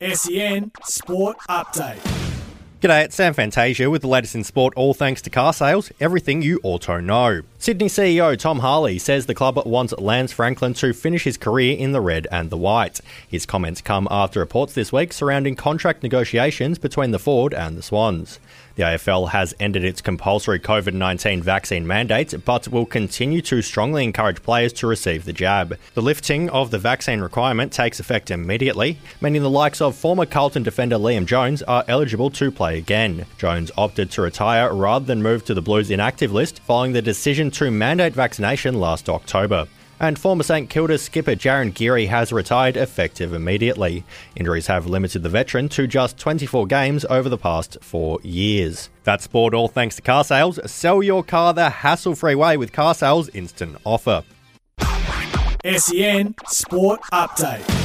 SEN Sport Update. G'day, it's Sam Fantasia with the latest in sport, all thanks to car sales, everything you auto know. Sydney CEO Tom Harley says the club wants Lance Franklin to finish his career in the red and the white. His comments come after reports this week surrounding contract negotiations between the Ford and the Swans. The AFL has ended its compulsory COVID 19 vaccine mandate, but will continue to strongly encourage players to receive the jab. The lifting of the vaccine requirement takes effect immediately, meaning the likes of former Carlton defender Liam Jones are eligible to play again. Jones opted to retire rather than move to the Blues inactive list following the decision to mandate vaccination last October. And former St Kilda skipper Jarryn Geary has retired effective immediately. Injuries have limited the veteran to just 24 games over the past four years. That's sport all thanks to car sales. Sell your car the hassle free way with car sales instant offer. SEN Sport Update.